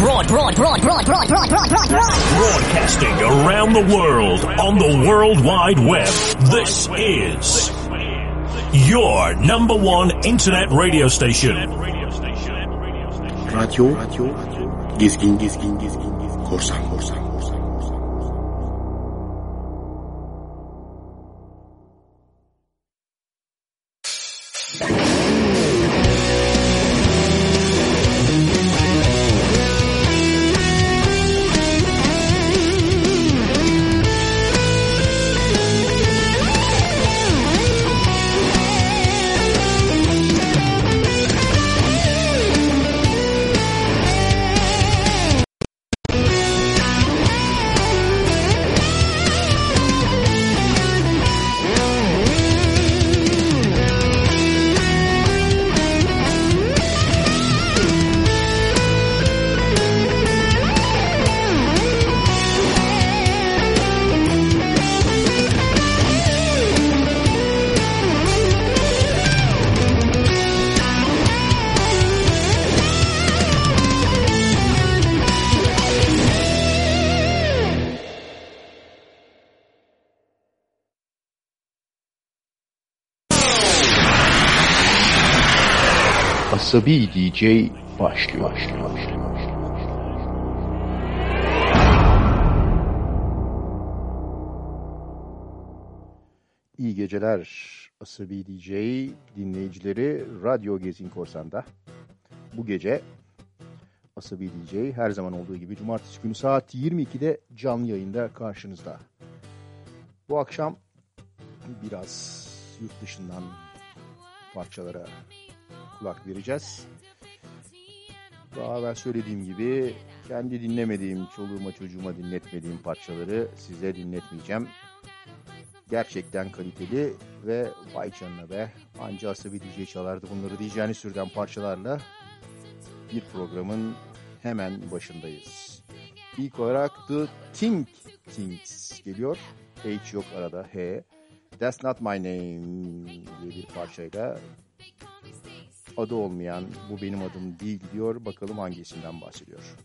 broad, broad, broad, broad, broad, broad, broad, broad, broad. Broadcasting around the world on the World Wide Web. This is your number one internet radio station. Radyo, radyo, gezgin, gezgin, gezgin, korsan, korsan, Asabi DJ başlıyor. başlıyor, başlıyor. İyi geceler Asabi DJ dinleyicileri Radyo Gezin Korsan'da. Bu gece Asabi DJ her zaman olduğu gibi cumartesi günü saat 22'de canlı yayında karşınızda. Bu akşam biraz yurt dışından parçalara kulak vereceğiz. Daha evvel söylediğim gibi kendi dinlemediğim, çoluğuma çocuğuma dinletmediğim parçaları size dinletmeyeceğim. Gerçekten kaliteli ve vay canına be anca asabi DJ çalardı bunları diyeceğini sürden parçalarla bir programın hemen başındayız. İlk olarak The Think Things geliyor. H yok arada H. That's Not My Name diye bir parçayla adı olmayan bu benim adım değil diyor. Bakalım hangisinden bahsediyor.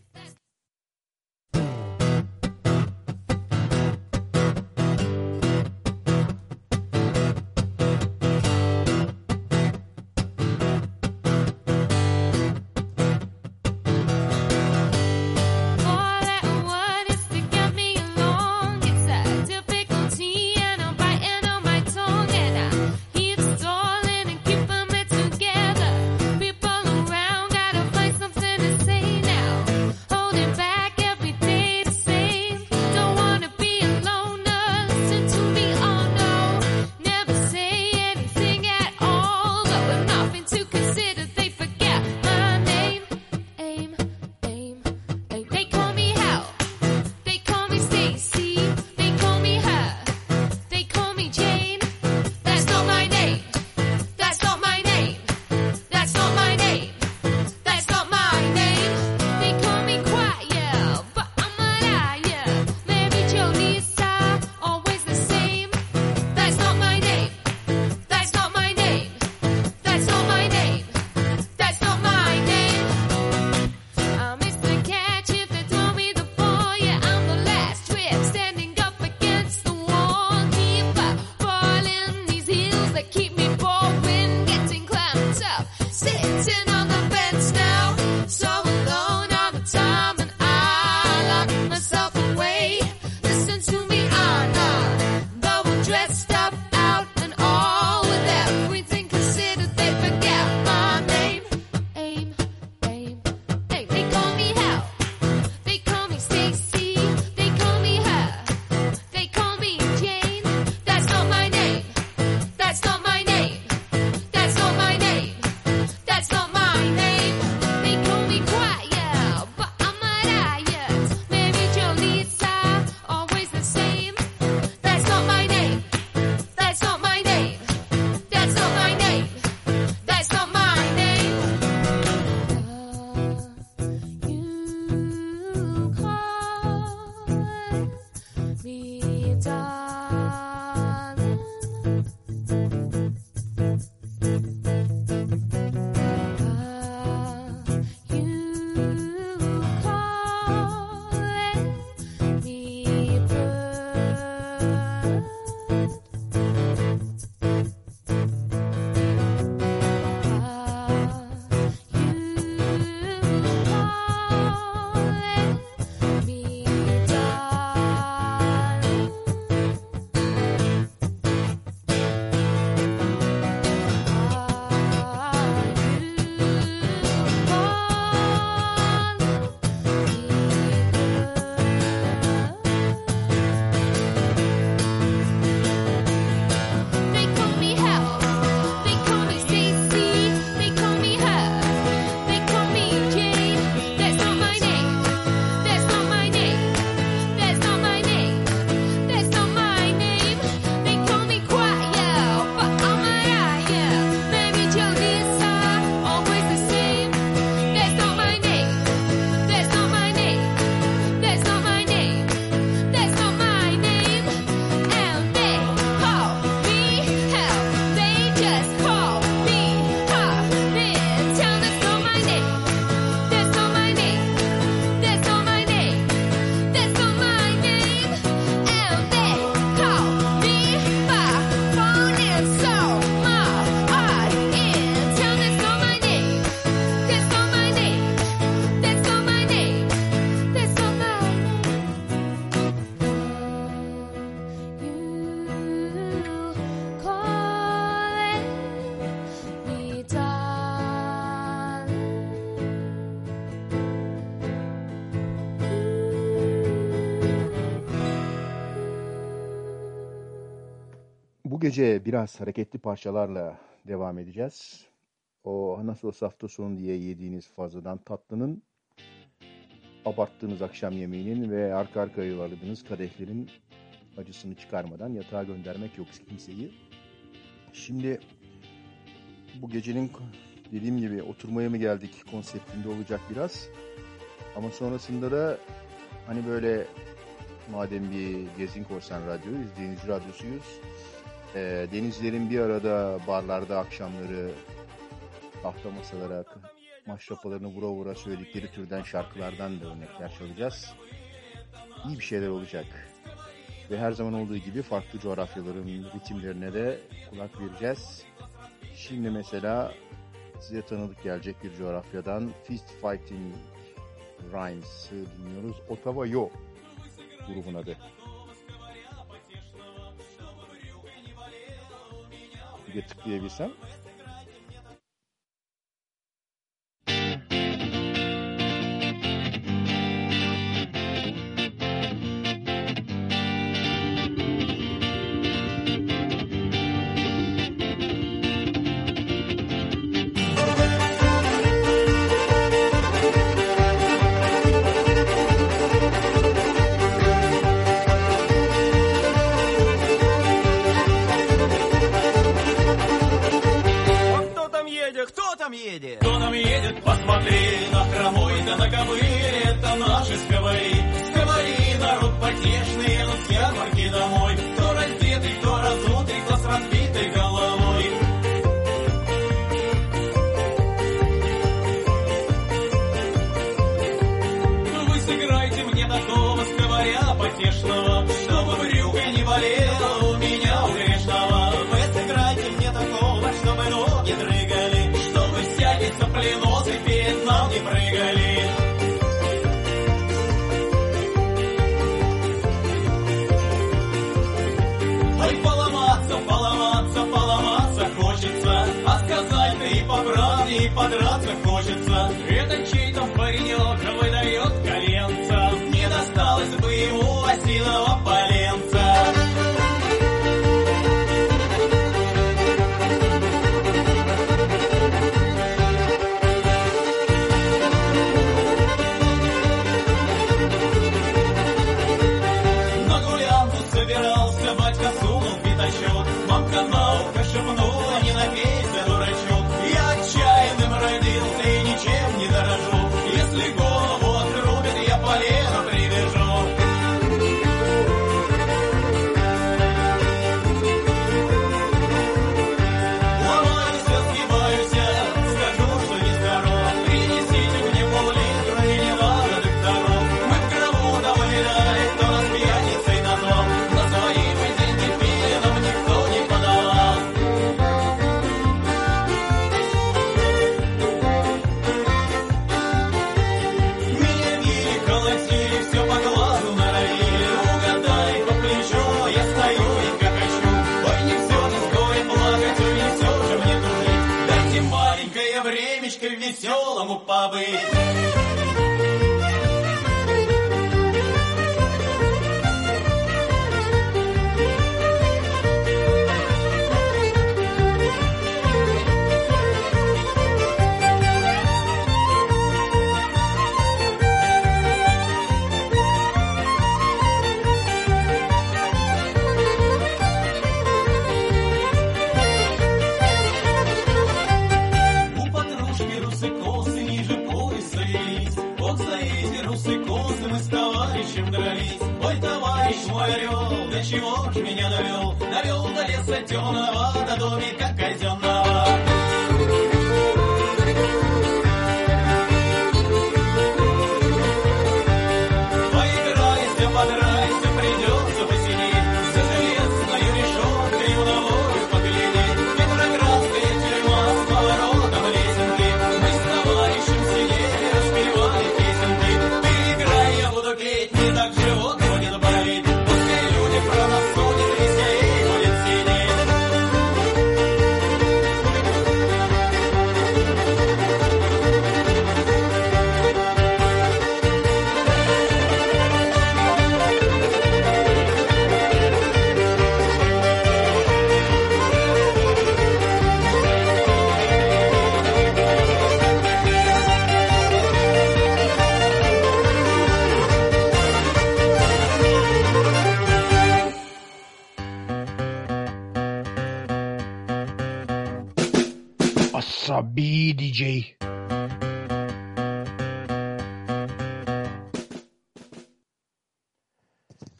Gece biraz hareketli parçalarla devam edeceğiz. O nasıl olsa hafta sonu diye yediğiniz fazladan tatlının, abarttığınız akşam yemeğinin ve arka arkaya yuvarladığınız kadehlerin acısını çıkarmadan yatağa göndermek yok kimseyi. Şimdi bu gecenin dediğim gibi oturmaya mı geldik konseptinde olacak biraz. Ama sonrasında da hani böyle madem bir Gezin Korsan Radyo'yuz, Deniz Radyosuyuz. E, denizlerin bir arada barlarda akşamları tahta masalara, maşrapalarını vura vura söyledikleri türden şarkılardan da örnekler çalacağız. İyi bir şeyler olacak. Ve her zaman olduğu gibi farklı coğrafyaların ritimlerine de kulak vereceğiz. Şimdi mesela size tanıdık gelecek bir coğrafyadan Fist Fighting Rhymes'ı dinliyoruz. Ottawa Yo grubun adı. Bir de tıklayabilsem. Там едет? Кто нам едет, посмотри, на хромой да на ковыле, это наши сковори. Сковори, народ потешный, едут с ярмарки домой. DJ.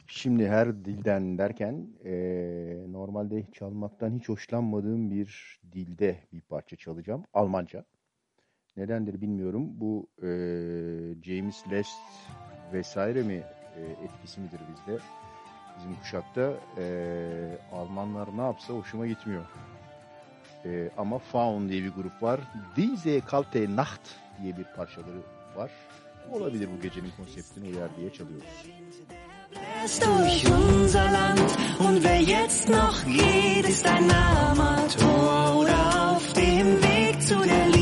Şimdi her dilden derken eee, normalde çalmaktan hiç hoşlanmadığım bir dilde bir parça çalacağım. Almanca. Nedendir bilmiyorum. Bu eee, James Last vesaire mi eee, etkisi midir bizde? Bizim kuşakta eee, Almanlar ne yapsa hoşuma gitmiyor. Eee, ama Faun diye bir grup var. Diese kalte Nacht diye bir parçaları var. Olabilir bu gecenin konseptine uyar diye çalıyoruz. durch unser Land. Und wer jetzt noch geht, ist ein Amateur oder auf dem Weg zu der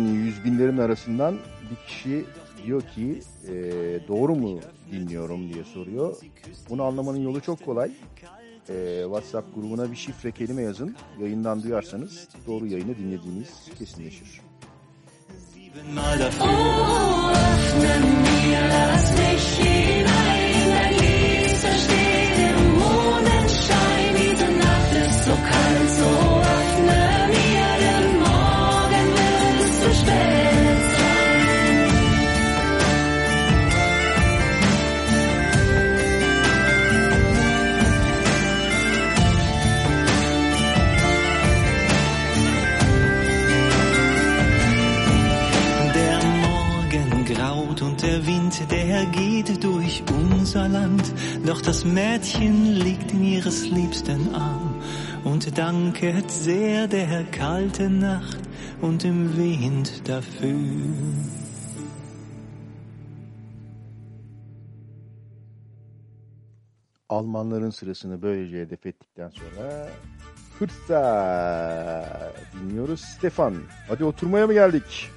dinleyen yüz binlerin arasından bir kişi diyor ki e, doğru mu dinliyorum diye soruyor. Bunu anlamanın yolu çok kolay. E, WhatsApp grubuna bir şifre kelime yazın. Yayından duyarsanız doğru yayını dinlediğiniz kesinleşir. Oh, das Mädchen liegt in ihres Liebsten Arm und danket sehr der kalten Nacht und dem Wind dafür. Almanların sırasını böylece hedef ettikten sonra Hırsa dinliyoruz Stefan. Hadi oturmaya mı geldik?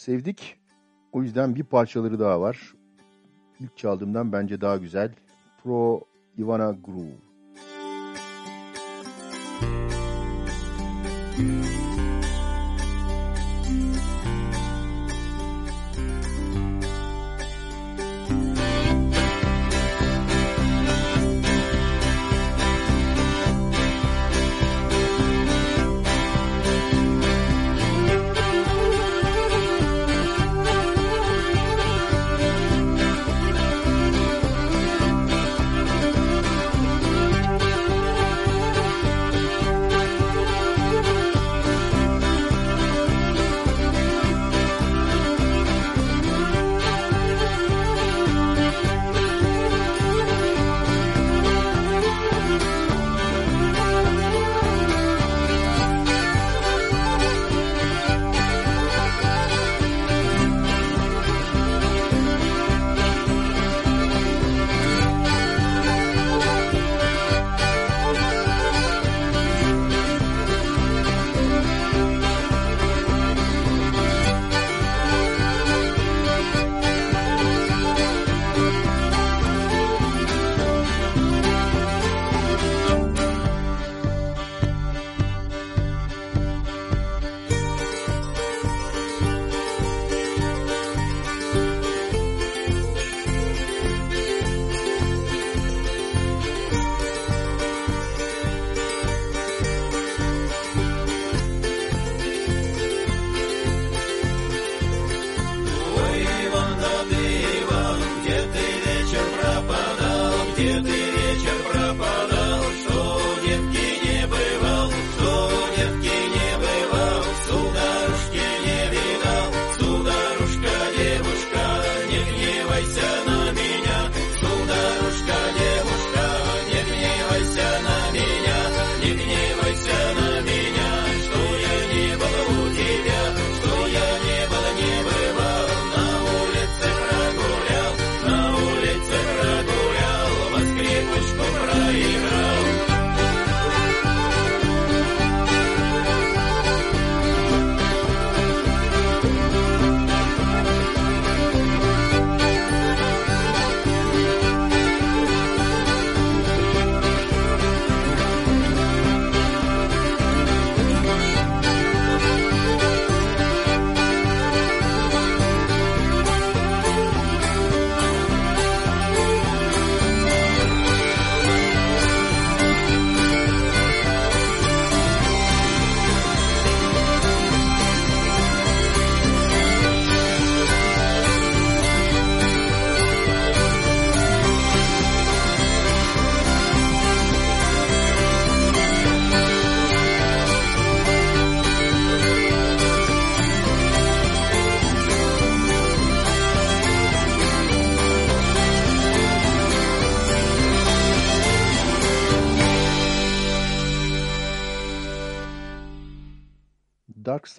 sevdik. O yüzden bir parçaları daha var. İlk çaldığımdan bence daha güzel. Pro Ivana Groove. Müzik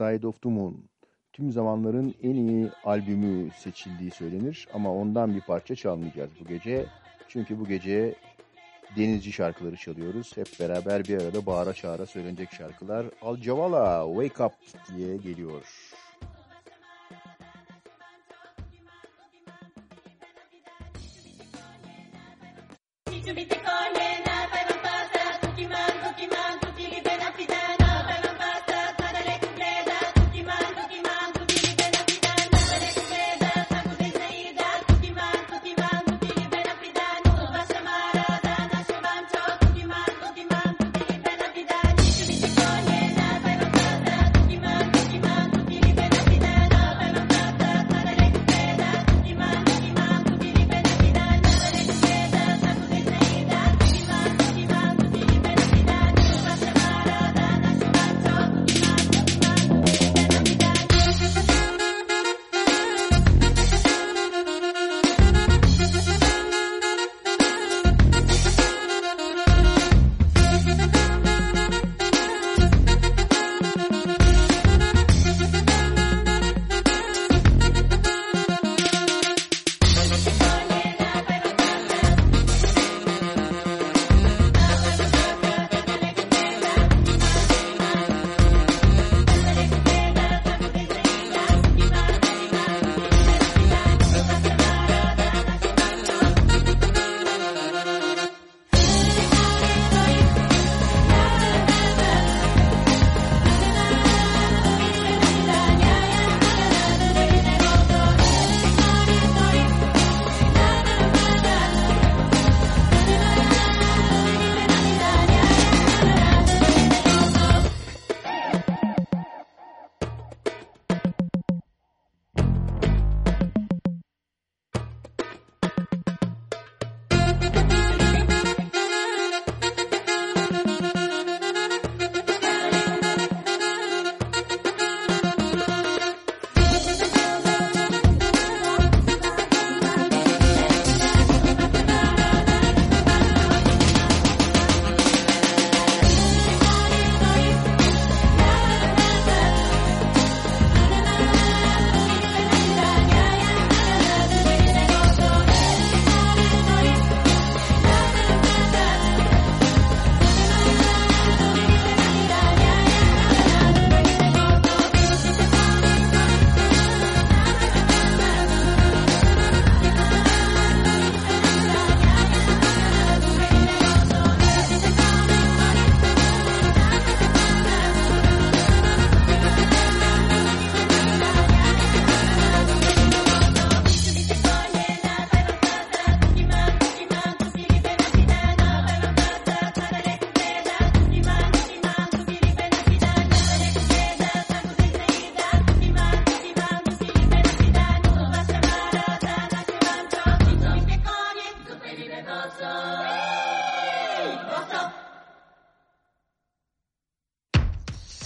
Side of the Moon tüm zamanların en iyi albümü seçildiği söylenir ama ondan bir parça çalmayacağız bu gece. Çünkü bu gece denizci şarkıları çalıyoruz. Hep beraber bir arada bağıra çağıra söylenecek şarkılar. Al Cavala Wake Up diye geliyor. Need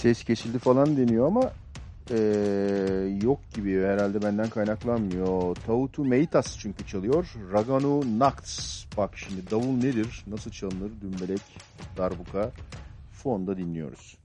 ses kesildi falan deniyor ama e, yok gibi herhalde benden kaynaklanmıyor. Tautu Meitas çünkü çalıyor. Raganu Nakts. Bak şimdi davul nedir? Nasıl çalınır? Dümbelek, darbuka. Fonda dinliyoruz.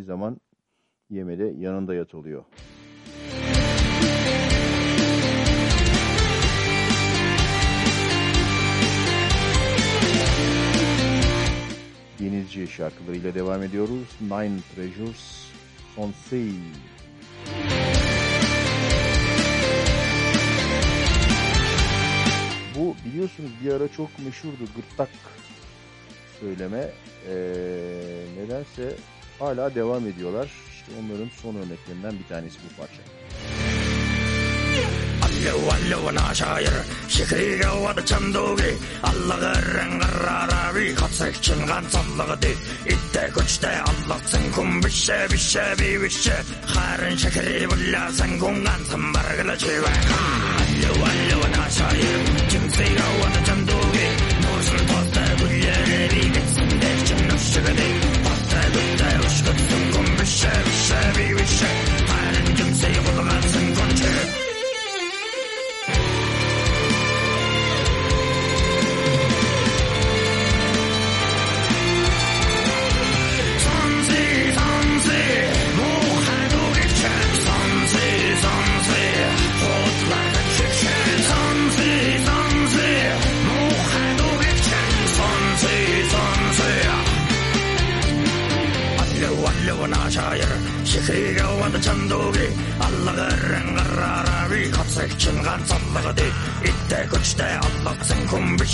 gittiği zaman yemede yanında yat oluyor. Denizci şarkılarıyla devam ediyoruz. Nine Treasures, On Sonsei. Bu biliyorsunuz bir ara çok meşhurdu gırtlak söyleme. Ee, nedense hala devam ediyorlar. İşte onların son örneklerinden bir tanesi bu parça. اللون شاير شكري قوض چندوغي الله غرن غرارابي خطسك چنغان صلغدي إتا كوچتا الله سنكم بشا بشا بي بشا خارن شكري بلا سنكم غان سنبرغل جيوان اللون اللون شاير جمسي قوض چندوغي نور سلطوستا بلا ربي بسندك چنف شغدي Details, Stützen, Komische, Schäbige, Meinen Gipsel, Robertsen, Grunde. sega wa da chandogi alla garang garara itte kuchte alla sen kum bi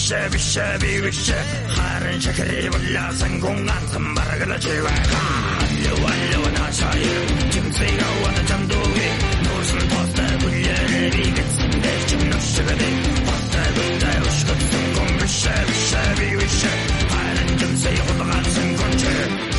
bishe harin chakri bulla sen gan sambar gala chiva yo na cha yo chin sega wa da chandogi no sen poste bulle vi gatsin de chin no shiga de poste bi bishe harin chin sega wa da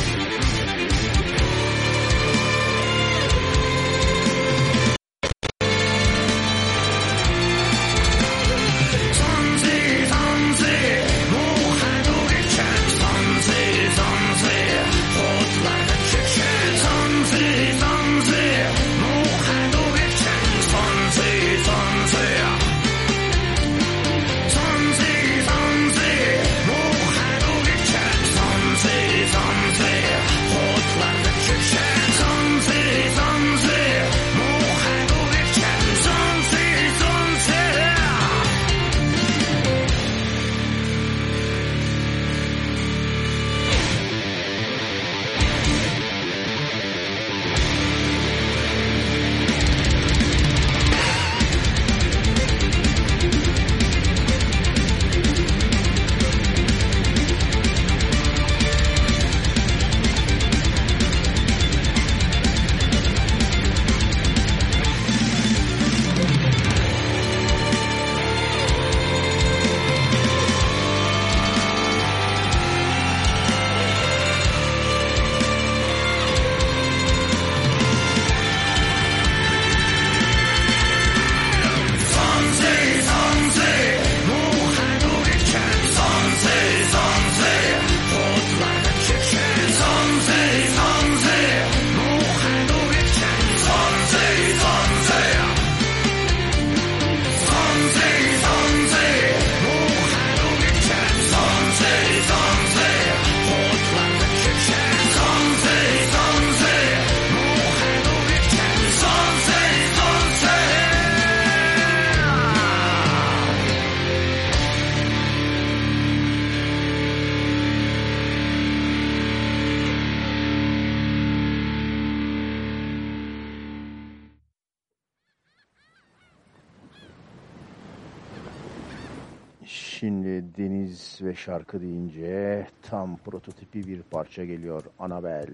şarkı deyince tam prototipi bir parça geliyor Anabel.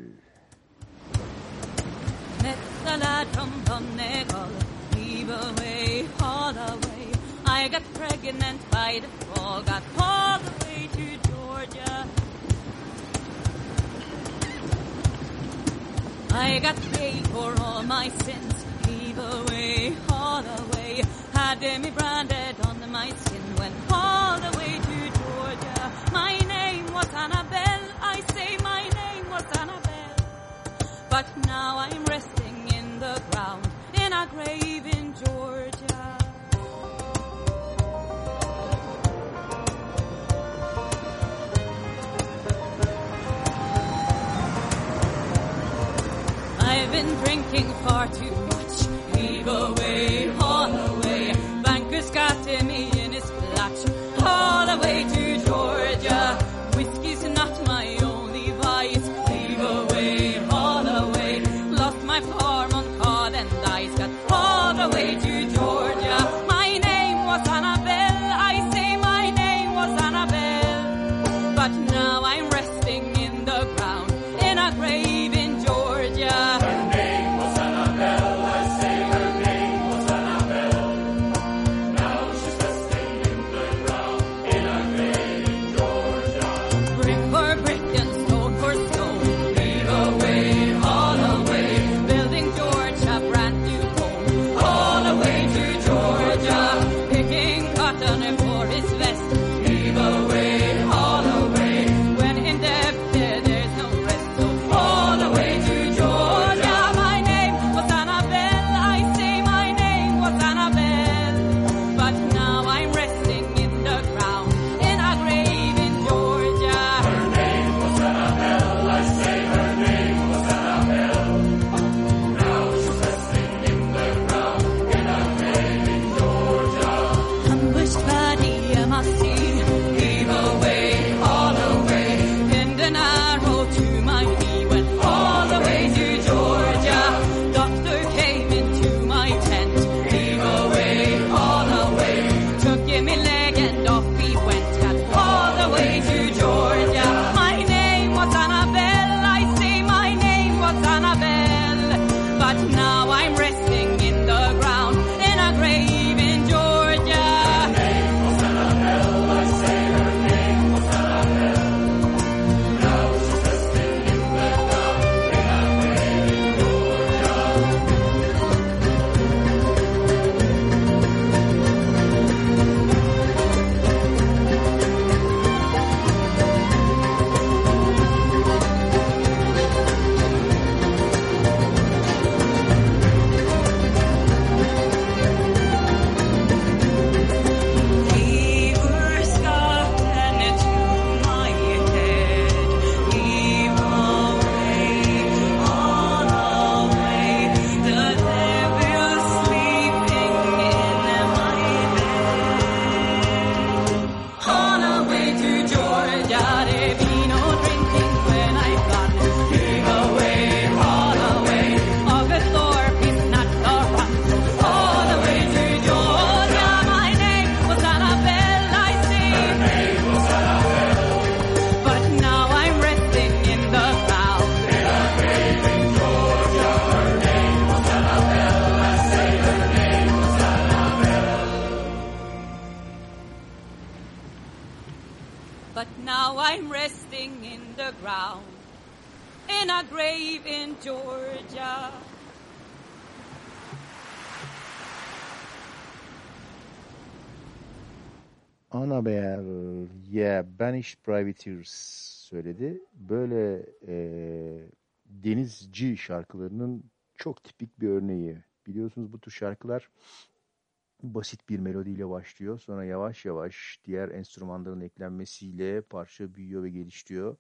I got pregnant by the fall, got all the way to Georgia. I got paid for all my sins, gave away, all away, had them branded on my skin, went all the way But now I'm resting in the ground in a grave in Georgia. I've been drinking far too Banished Privateers söyledi. Böyle e, denizci şarkılarının çok tipik bir örneği. Biliyorsunuz bu tür şarkılar basit bir melodiyle başlıyor. Sonra yavaş yavaş diğer enstrümanların eklenmesiyle parça büyüyor ve gelişiyor.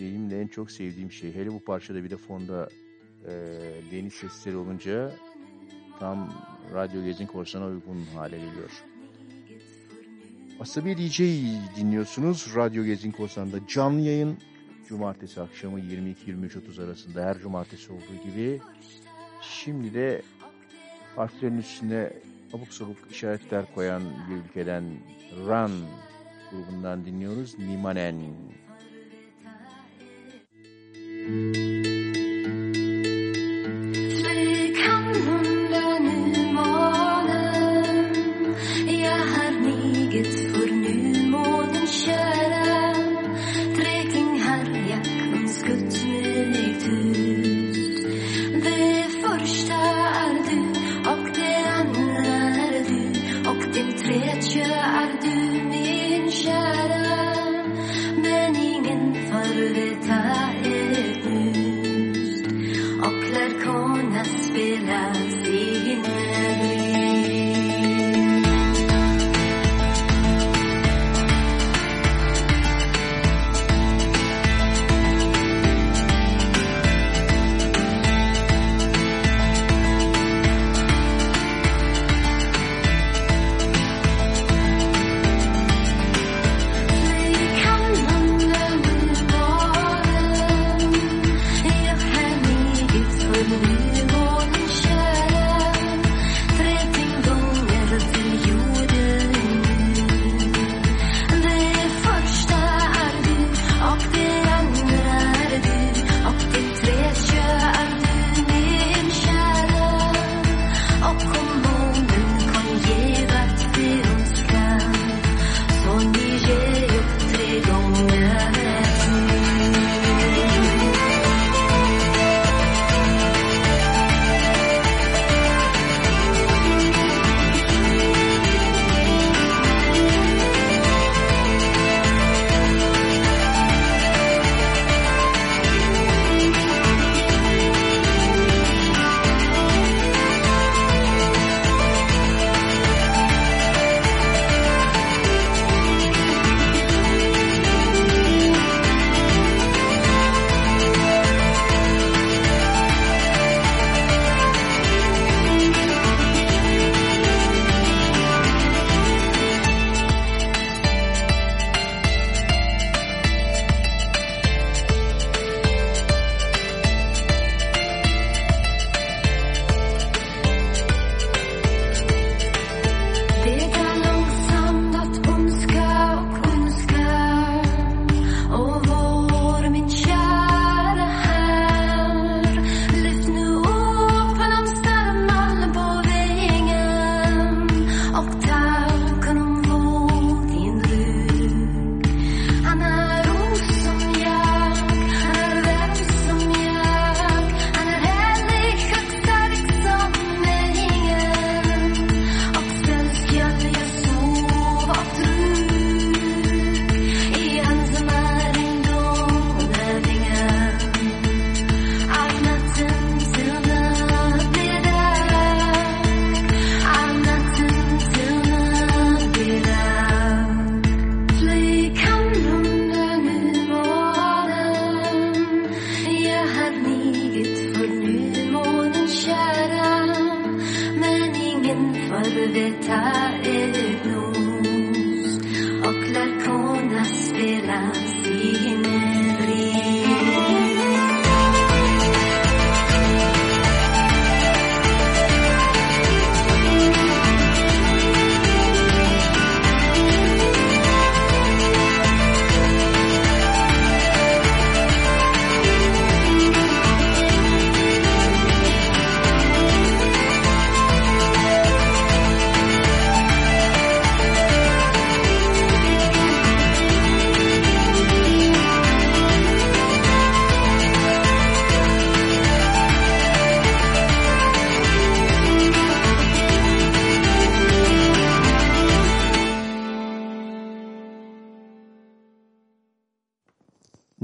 Benim de en çok sevdiğim şey. Hele bu parçada bir de fonda e, deniz sesleri olunca tam radyo gezin korsana uygun hale geliyor. Asabi DJ dinliyorsunuz. Radyo Gezin Korsan'da canlı yayın. Cumartesi akşamı 22-23.30 arasında her cumartesi olduğu gibi. Şimdi de harflerin üstüne abuk sabuk işaretler koyan bir ülkeden Run grubundan dinliyoruz. Nimanen. Flykanten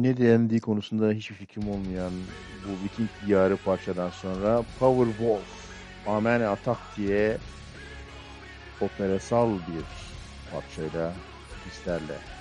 ne dendiği konusunda hiçbir fikrim olmayan bu Viking diyarı parçadan sonra Powerwolf Amen Atak diye operasal bir parçayla bizlerle.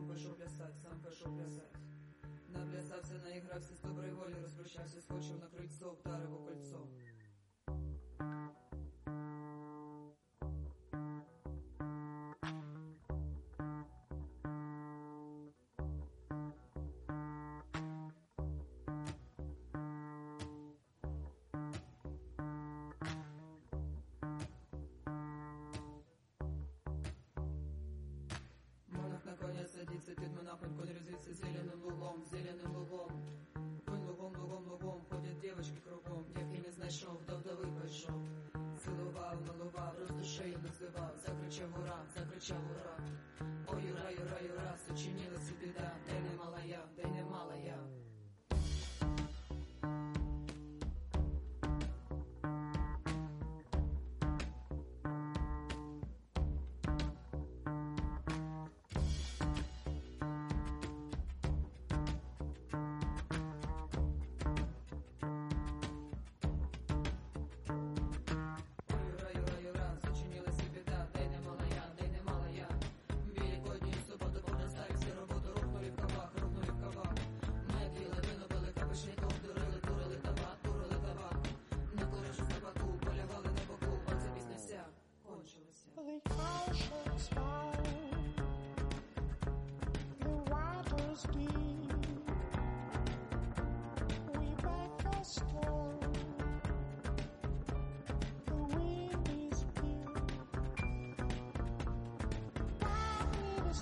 сам пішов плясать, сам пішов плясать. Наплясався, наігрався з доброї волі, розпрощався, скочив на крильцо, вдарив у кольцо.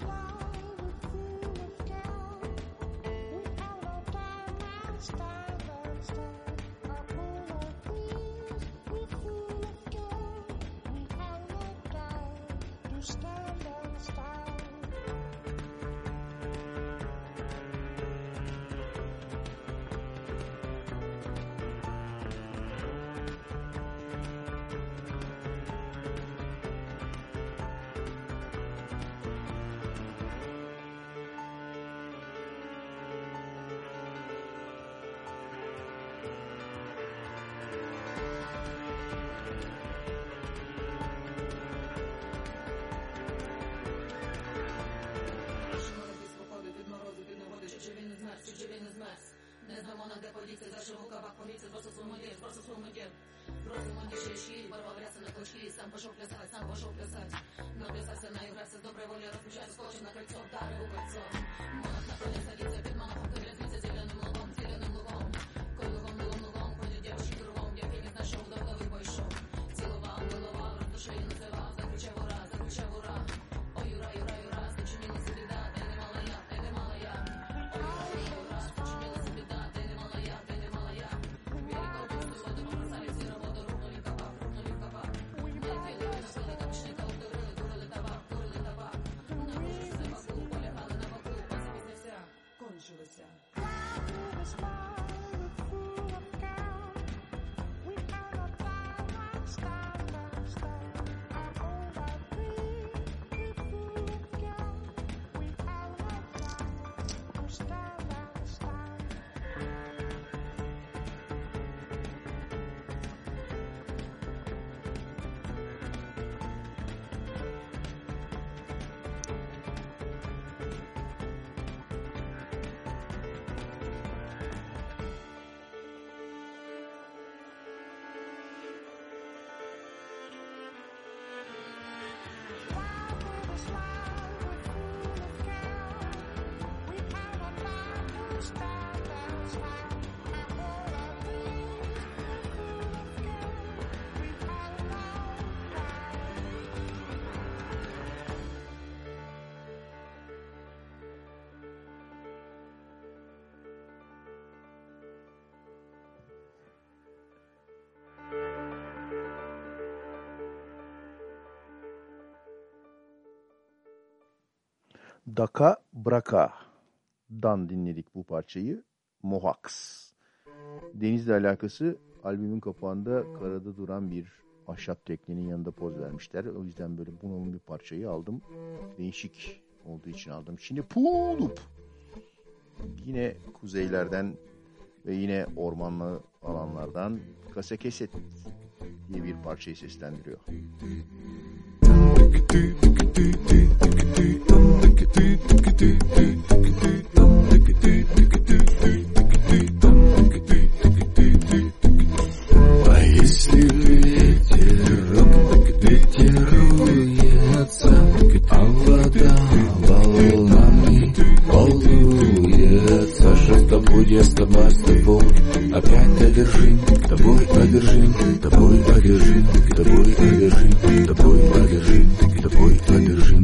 why. çekilin hizmet ne zamana depolice Zašel u kabak police Prosto su umolje, prosto su umolje Prosto mu niše iški, borba vrasa na kočki Sam pošao plesat, sam pošao plesat Naplesat se, naigrat se, s dobre volje Razmišljat se, skočit na krajco Daka Braka'dan dinledik bu parçayı. Mohax. Denizle alakası albümün kapağında karada duran bir ahşap teknenin yanında poz vermişler. O yüzden böyle bunalım bir parçayı aldım. Değişik olduğu için aldım. Şimdi Pulup. Yine kuzeylerden ve yine ormanlı alanlardan Kasekeset diye bir parçayı seslendiriyor. А если ветерок, ветеруется, а вода волнами волнуется, что я с тобой, с опять одержим, тобой одержим, тобой одержим, тобой одержим, тобой одержим, тобой одержим.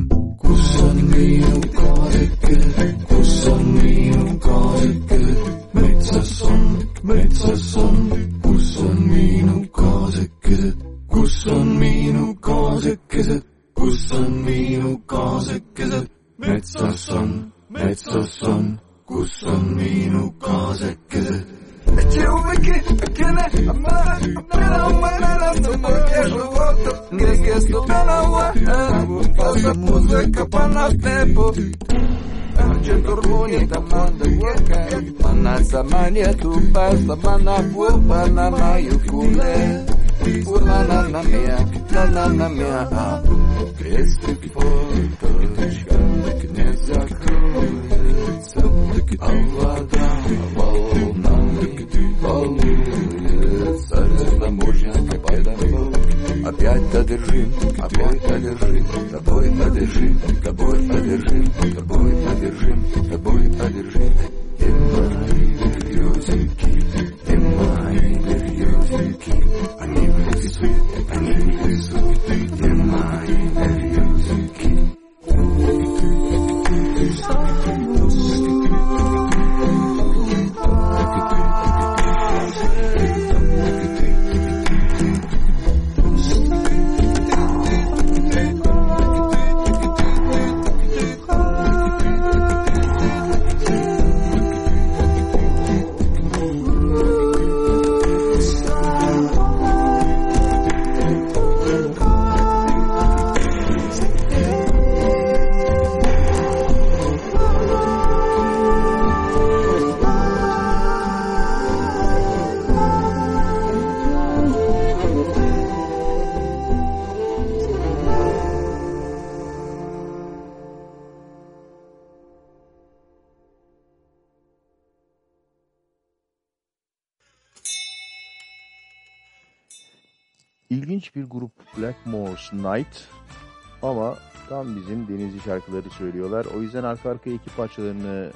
şarkıları söylüyorlar. O yüzden arka arkaya iki parçalarını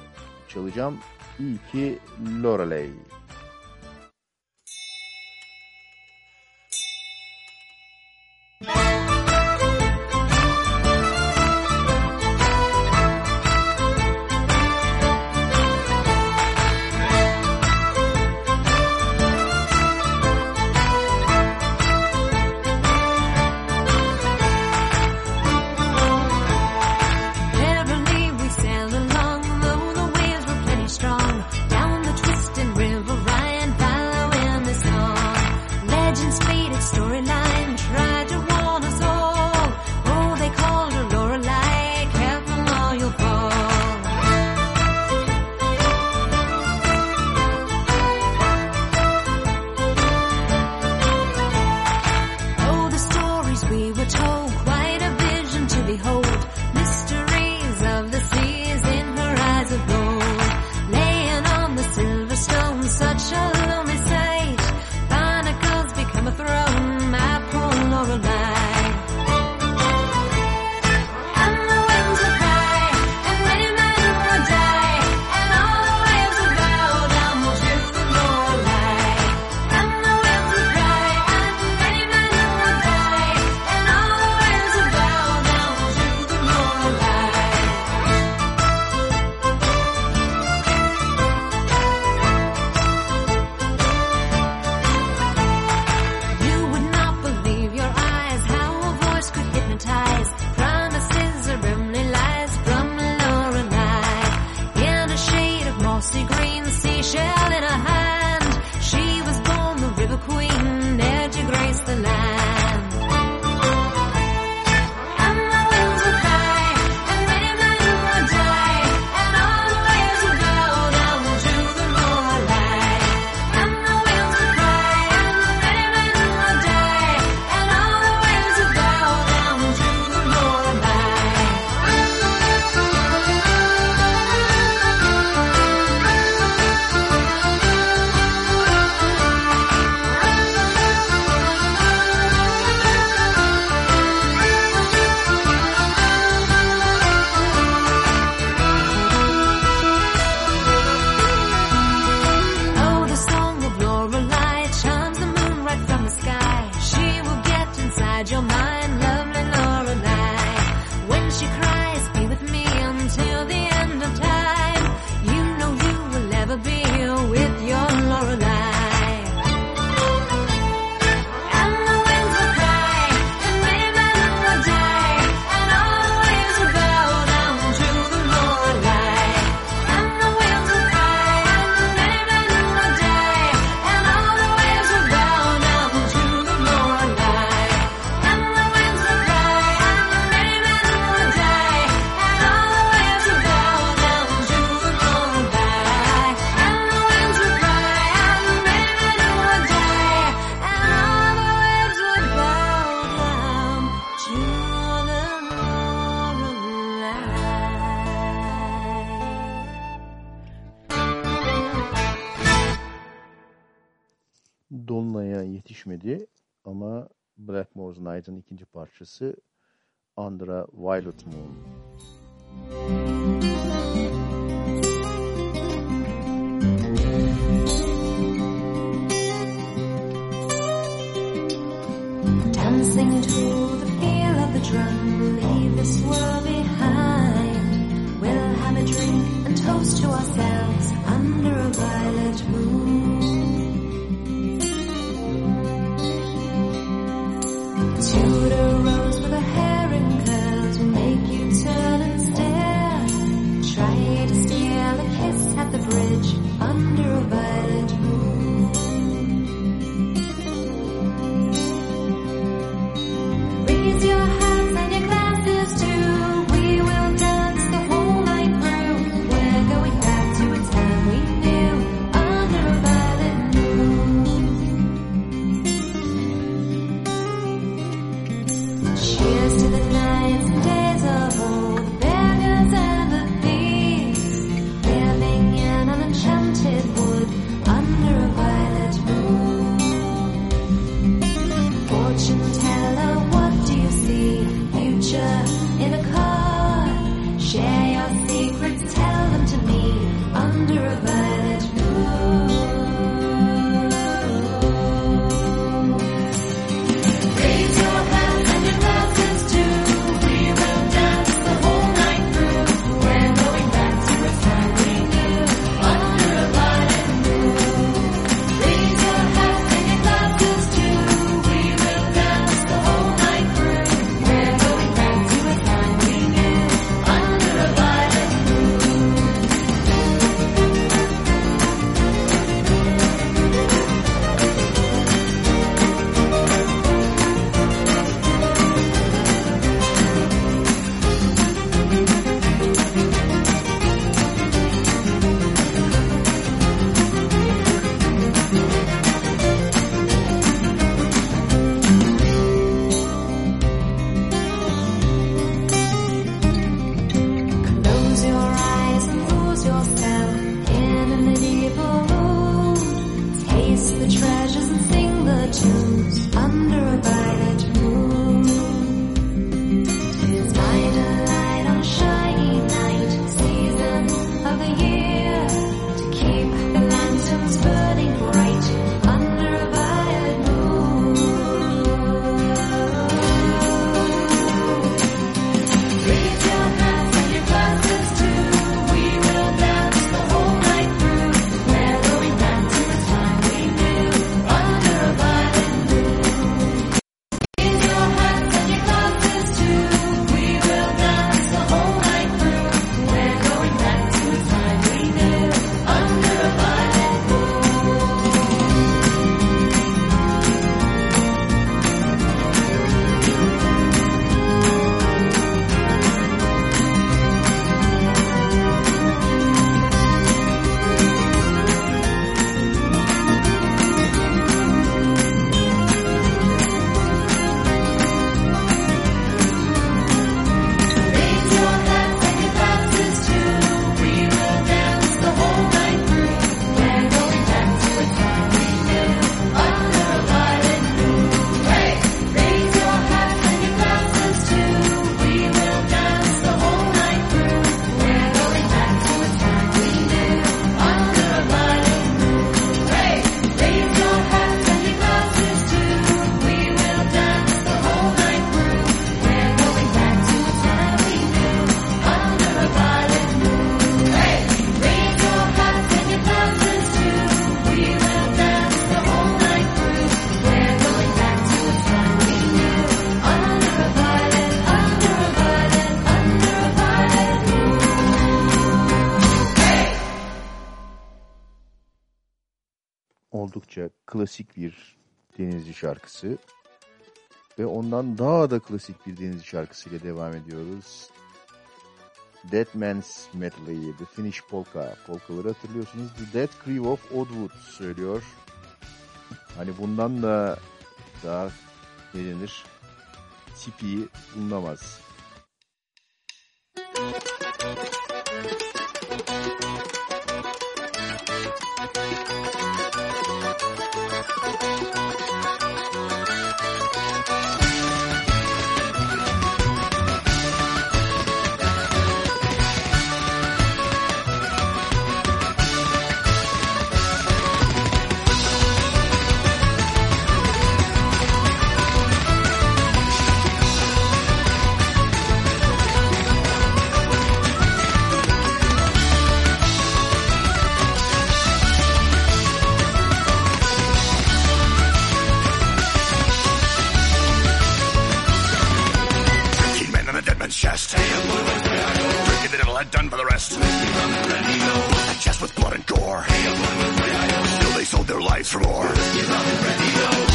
çalacağım. İyi ki Loreley. Night'ın ikinci parçası Andra Violet Moon. Dancing to the feel of the drum, leave this world behind. We'll have a drink and toast to ourselves under a violet moon. klasik bir denizci şarkısı. Ve ondan daha da klasik bir denizci şarkısıyla devam ediyoruz. Dead Man's Medley, The Finnish Polka. Polkaları hatırlıyorsunuz. The Dead Crew of Oddwood söylüyor. Hani bundan da daha ne denir? Tipi bulunamaz. Thank you. floor.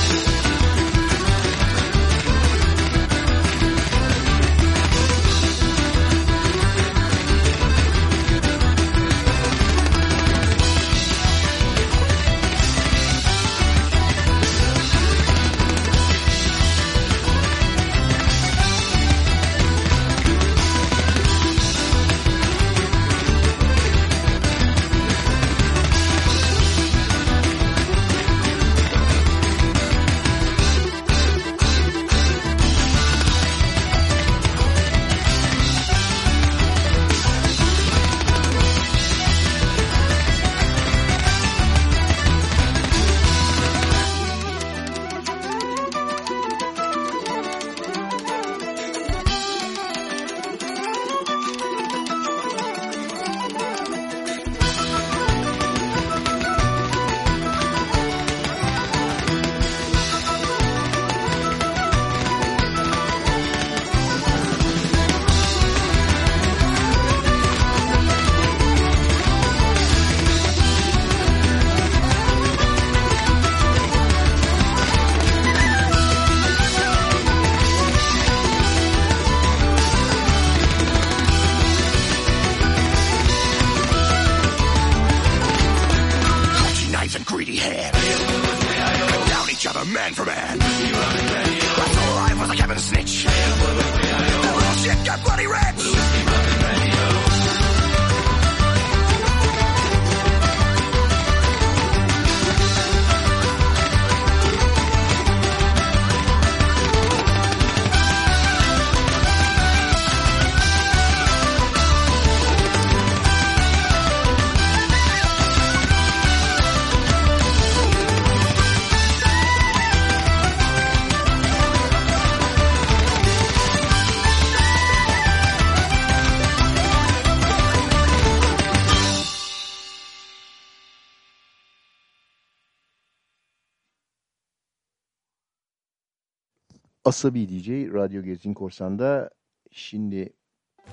Asabi DJ Radyo Gezgin Korsan'da şimdi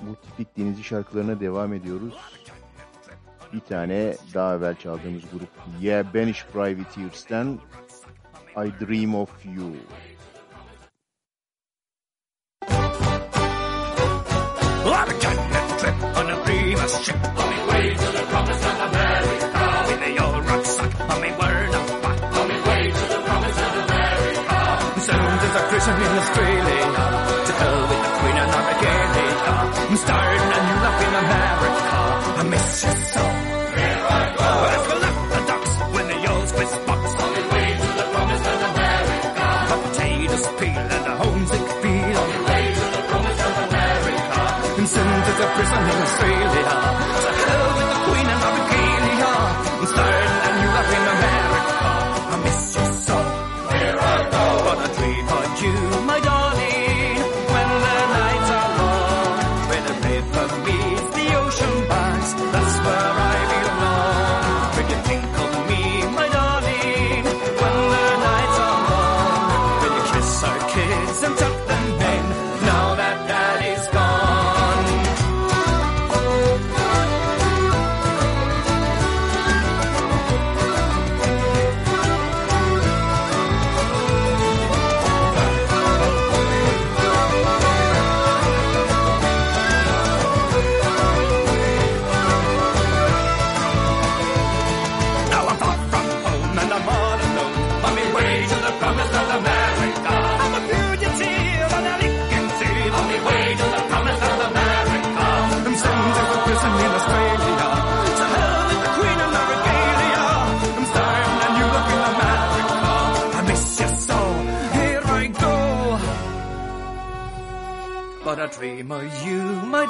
bu tipik denizci şarkılarına devam ediyoruz. Bir tane daha evvel çaldığımız grup Yeah Banish Privateers'ten I Dream of You. Taking that trip on a Primus ship. On my way to the To hell with the Queen and regalia. I'm starting a new life in America. I miss you so. I go. Let's the docks when the box. On way to the promised land potatoes and a homesick feel. On way to the promised land. And sent to the prison in Australia. To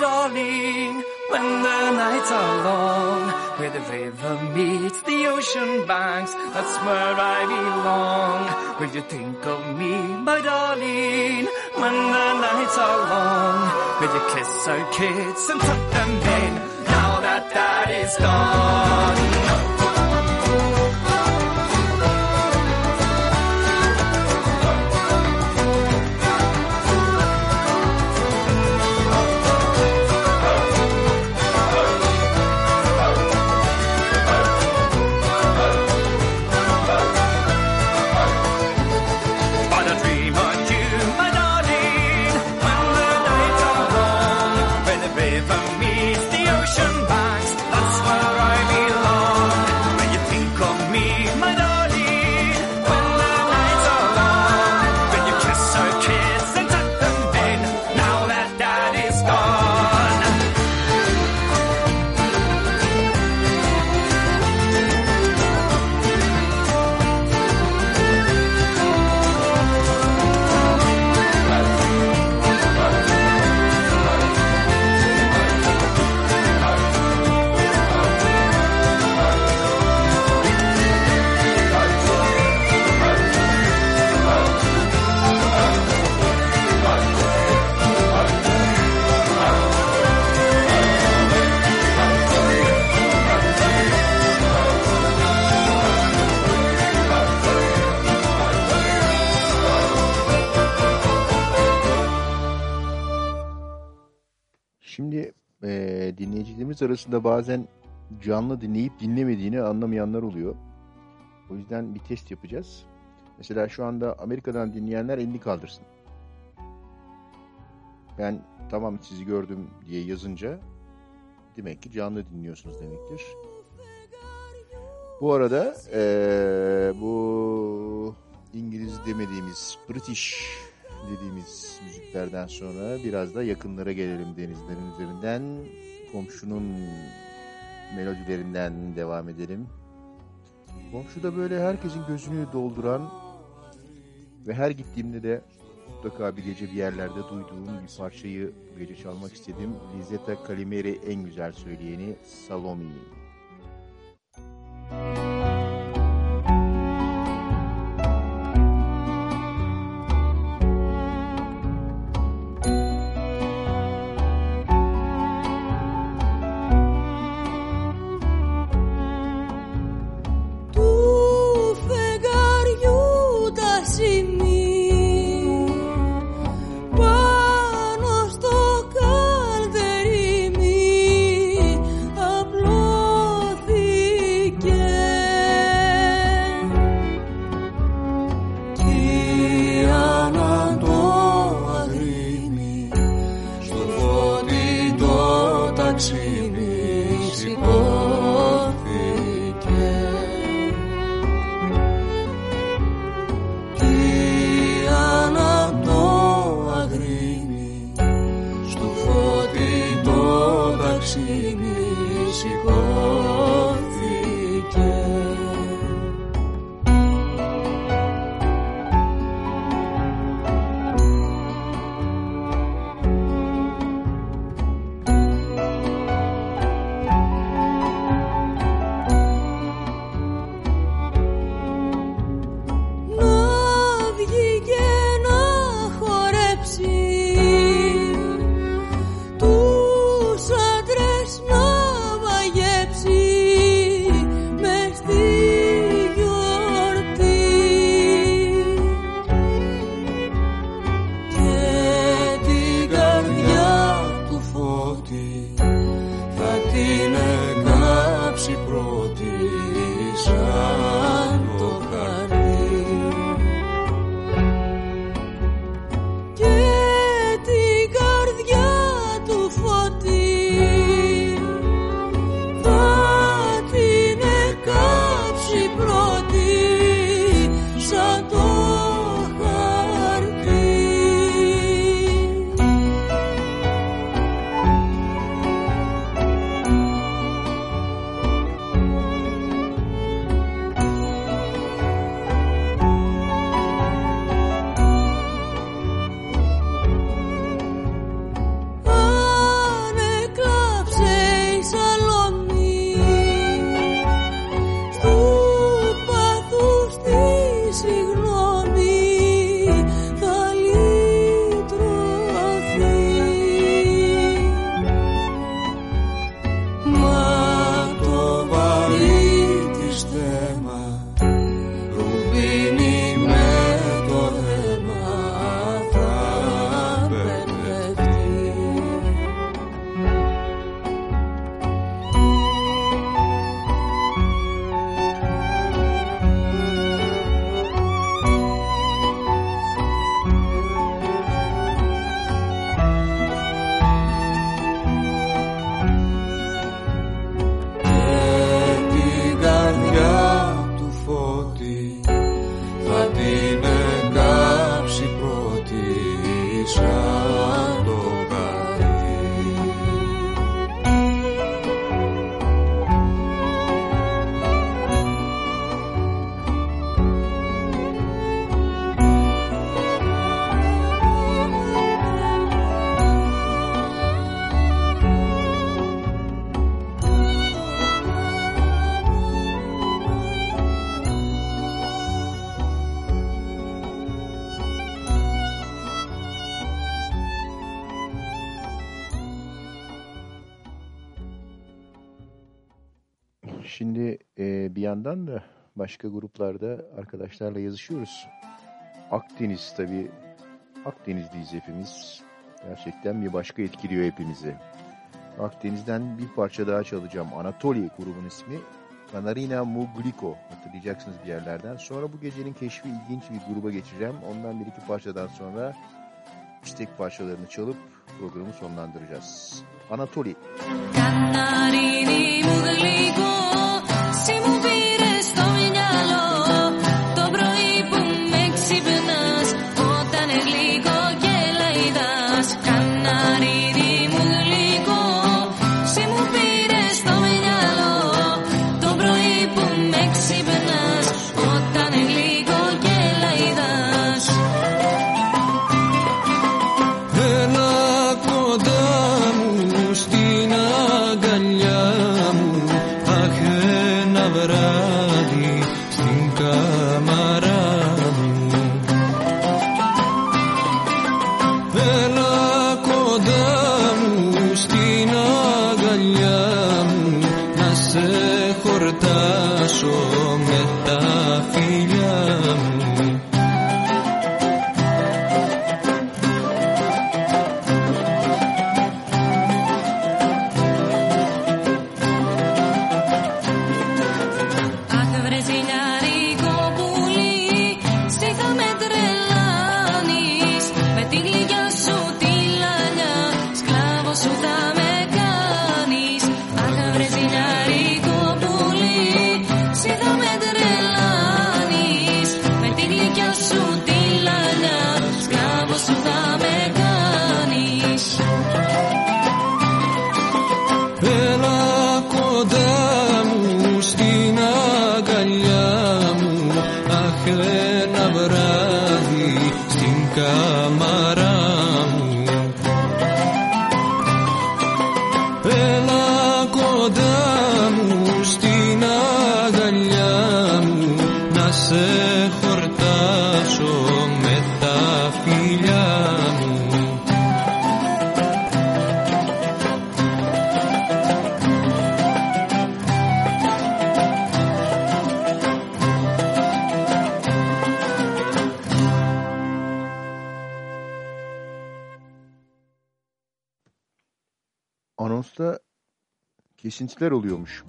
darling, when the nights are long, where the river meets the ocean banks, that's where I belong. Will you think of me, my darling, when the nights are long, will you kiss our kids and tuck them in, now that daddy's gone? Arasında bazen canlı dinleyip dinlemediğini anlamayanlar oluyor. O yüzden bir test yapacağız. Mesela şu anda Amerika'dan dinleyenler elini kaldırsın. Ben tamam sizi gördüm diye yazınca demek ki canlı dinliyorsunuz demektir. Bu arada eee, bu İngiliz demediğimiz British dediğimiz müziklerden sonra biraz da yakınlara gelelim denizlerin üzerinden komşunun melodilerinden devam edelim. Komşuda böyle herkesin gözünü dolduran ve her gittiğimde de mutlaka bir gece bir yerlerde duyduğum bir parçayı bu gece çalmak istedim. Lizzetta Calimeri en güzel söyleyeni Salome. Müzik başka gruplarda arkadaşlarla yazışıyoruz. Akdeniz tabii. Akdenizliyiz hepimiz. Gerçekten bir başka etkiliyor hepimizi. Akdeniz'den bir parça daha çalacağım. Anatoly grubun ismi. Kanarina Mugliko hatırlayacaksınız bir yerlerden. Sonra bu gecenin keşfi ilginç bir gruba geçeceğim. Ondan bir iki parçadan sonra istek parçalarını çalıp programı sonlandıracağız. Anatoly. Kanarina Mugliko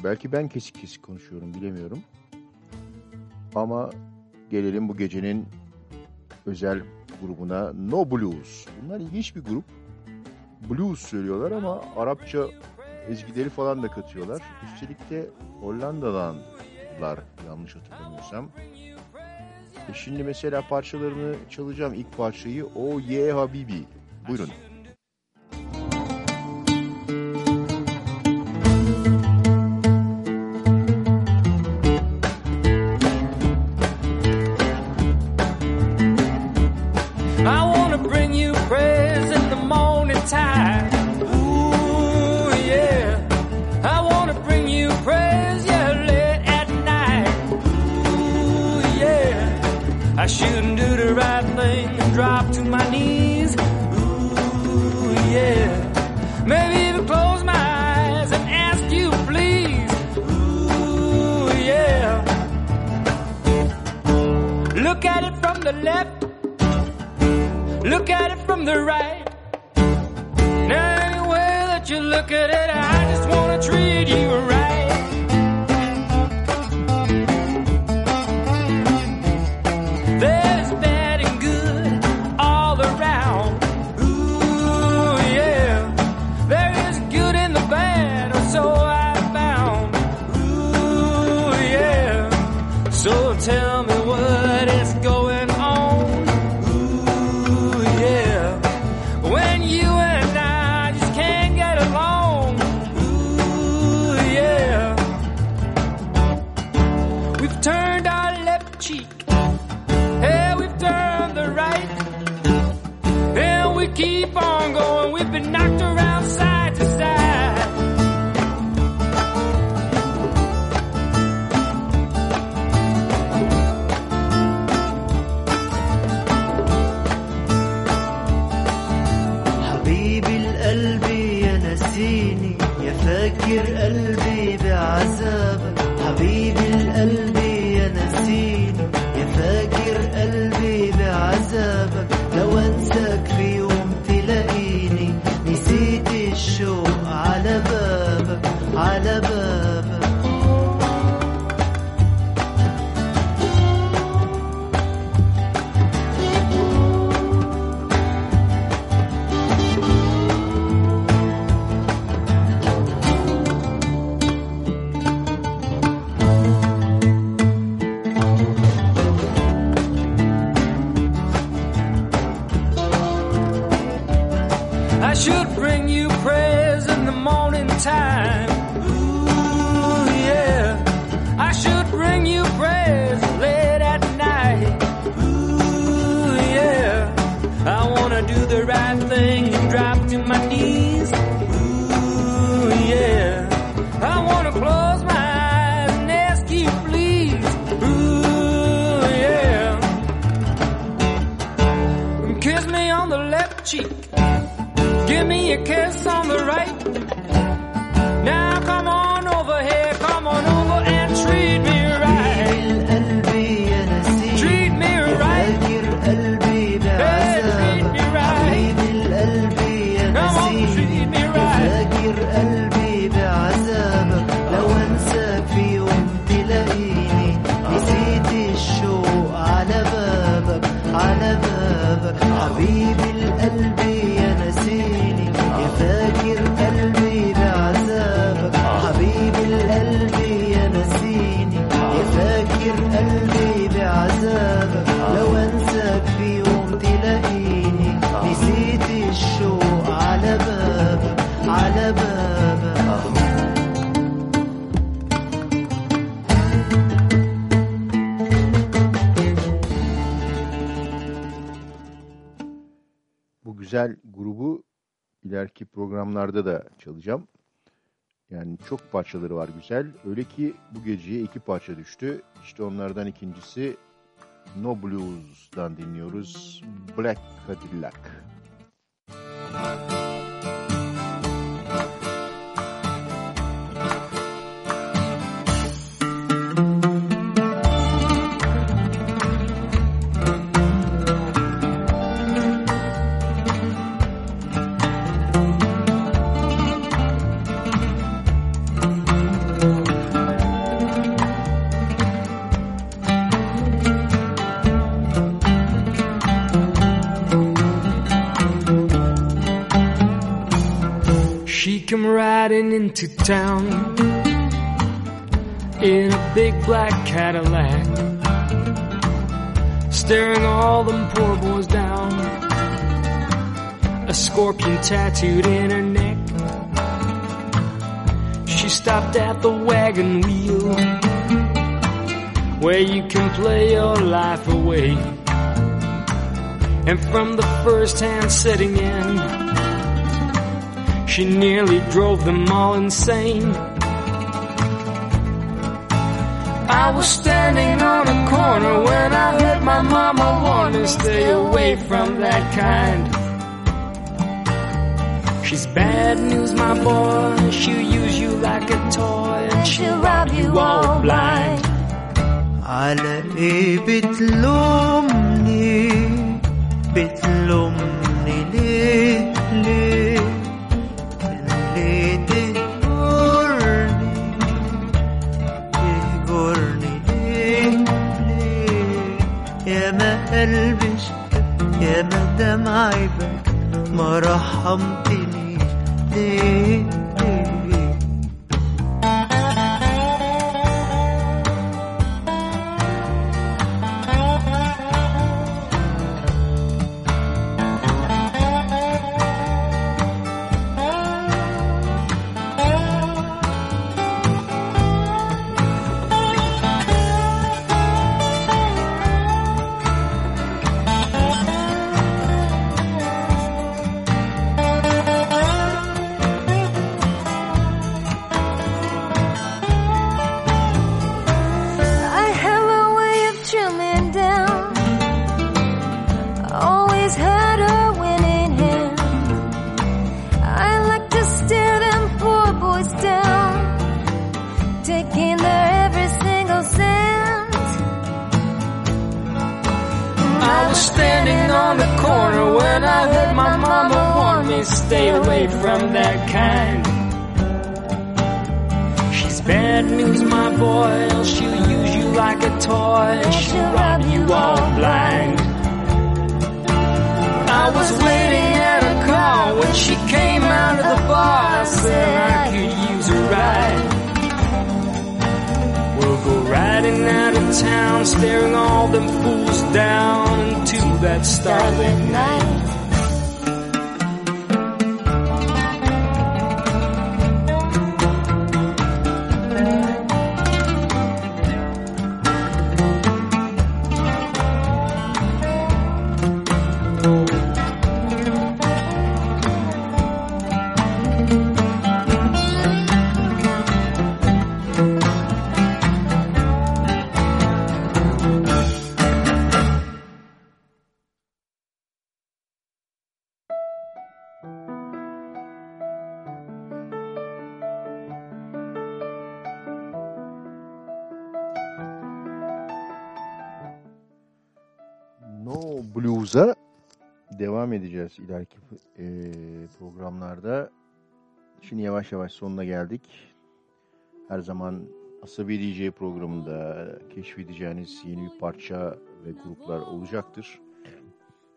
Belki ben kesik kesik konuşuyorum bilemiyorum. Ama gelelim bu gecenin özel grubuna No Blues. Bunlar ilginç bir grup. Blues söylüyorlar ama Arapça ezgileri falan da katıyorlar. Üstelik de Hollandalılar yanlış hatırlamıyorsam. E şimdi mesela parçalarını çalacağım ilk parçayı O Ye Habibi. Buyurun. Buyurun. the right. Now, any way that you look at it. I على بابك Bu güzel grubu ileriki programlarda da çalacağım. Yani çok parçaları var güzel. Öyle ki bu geceye iki parça düştü. İşte onlardan ikincisi No Blues'dan dinliyoruz. Black Cadillac. She come riding into town in a big black Cadillac, staring all them poor boys down. A scorpion tattooed in her neck. She stopped at the wagon wheel where you can play your life away. And from the first hand setting in, she nearly drove them all insane. I was standing on a corner when I heard my mama warn me stay away from that kind. She's bad news, my boy. She'll use you like a toy and she'll rob you all blind. على ايه بتلومني بتلومني أنا معيبك ما رحمتنيش ليه؟ Standing on the corner when I heard my mama warn me stay away from that kind. She's bad news, my boy. She'll use you like a toy. She'll rob you all blind. I was waiting at a car when she came out of the bar. I said I could use a ride. Riding out of town, staring all them fools down into that starlit night. devam edeceğiz ileriki e, programlarda. Şimdi yavaş yavaş sonuna geldik. Her zaman Asabi DJ programında keşfedeceğiniz yeni bir parça ve gruplar olacaktır.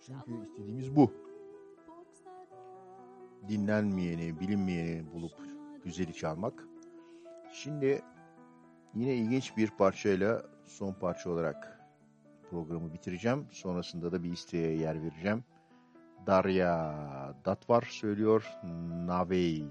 Çünkü istediğimiz bu. Dinlenmeyeni, bilinmeyeni bulup güzeli çalmak. Şimdi yine ilginç bir parçayla son parça olarak programı bitireceğim. Sonrasında da bir isteğe yer vereceğim. Darya Datvar söylüyor. Navey.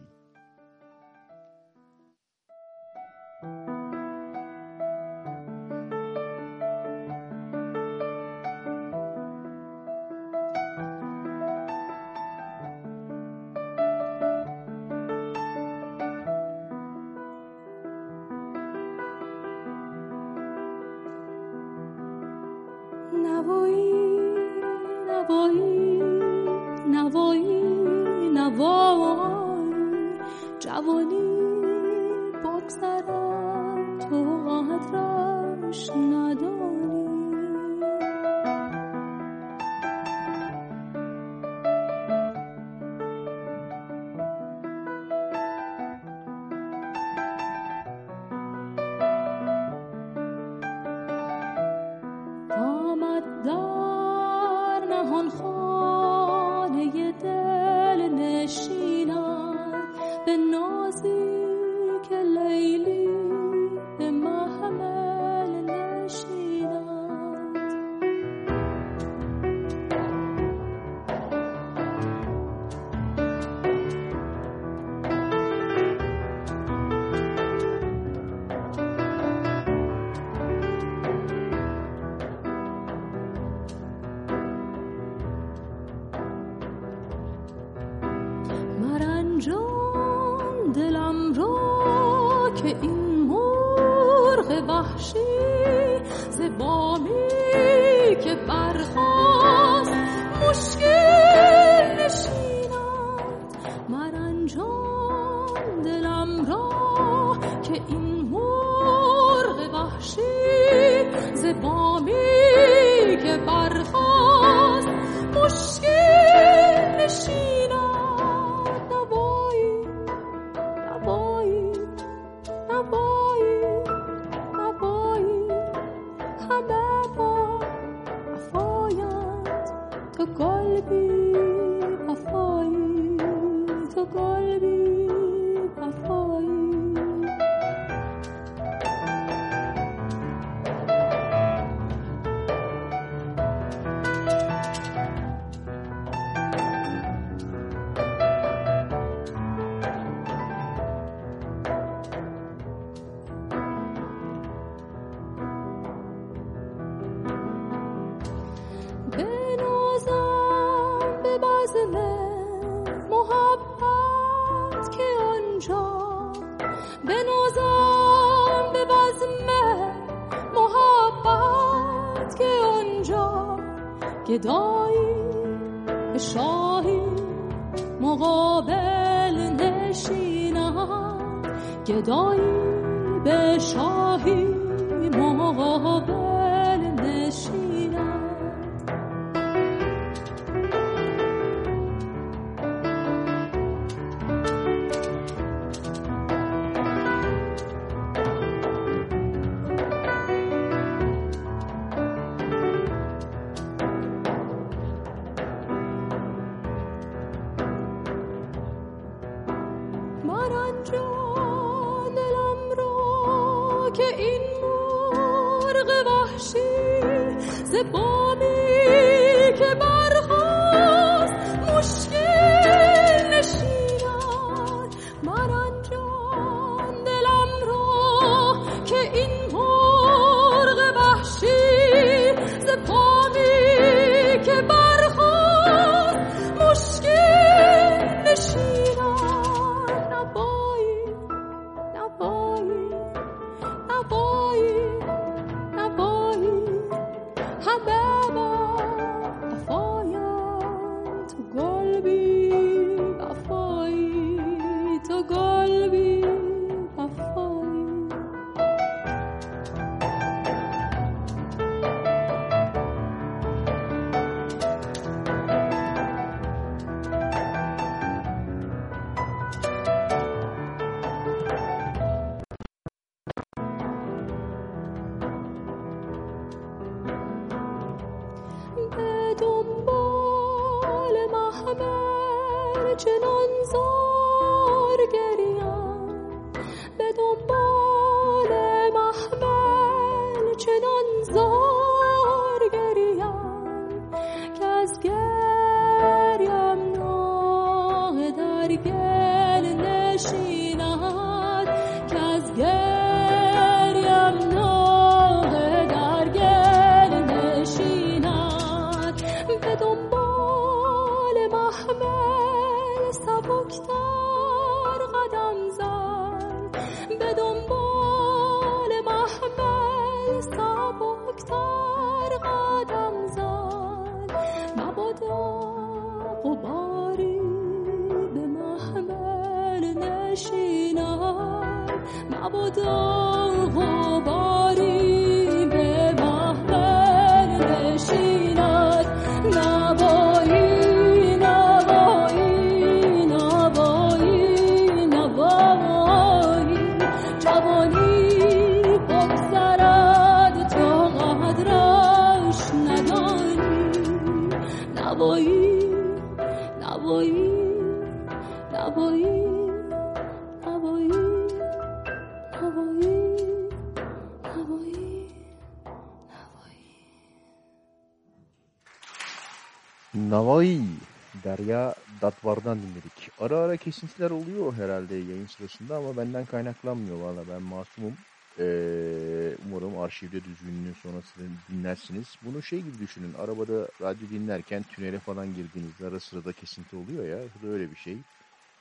Kesintiler oluyor herhalde yayın sırasında ama benden kaynaklanmıyor valla ben masumum. Ee, umarım arşivde düzgününü sonrasında dinlersiniz. Bunu şey gibi düşünün. Arabada radyo dinlerken tünele falan girdiğinizde ara sırada kesinti oluyor ya. Bu da öyle bir şey.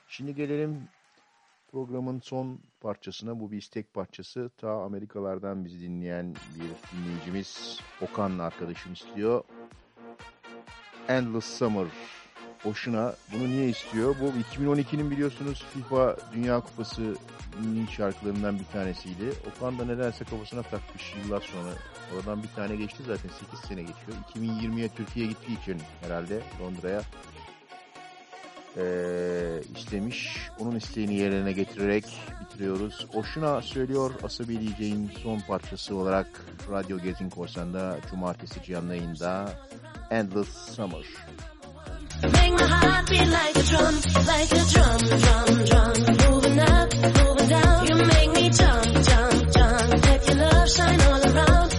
Şimdi gelelim programın son parçasına. Bu bir istek parçası. Ta Amerikalardan bizi dinleyen bir dinleyicimiz Okan arkadaşım istiyor. Endless Summer. Boşuna. Bunu niye istiyor? Bu 2012'nin biliyorsunuz FIFA Dünya Kupası'nın şarkılarından bir tanesiydi. Okan da nedense kafasına takmış yıllar sonra. Oradan bir tane geçti zaten 8 sene geçiyor. 2020'ye Türkiye gittiği için herhalde Londra'ya ee, istemiş. Onun isteğini yerine getirerek bitiriyoruz. Boşuna söylüyor Asabi DJ'in son parçası olarak Radyo Gezin Korsan'da Cumartesi canlı yayında Endless Summer. Shine all around,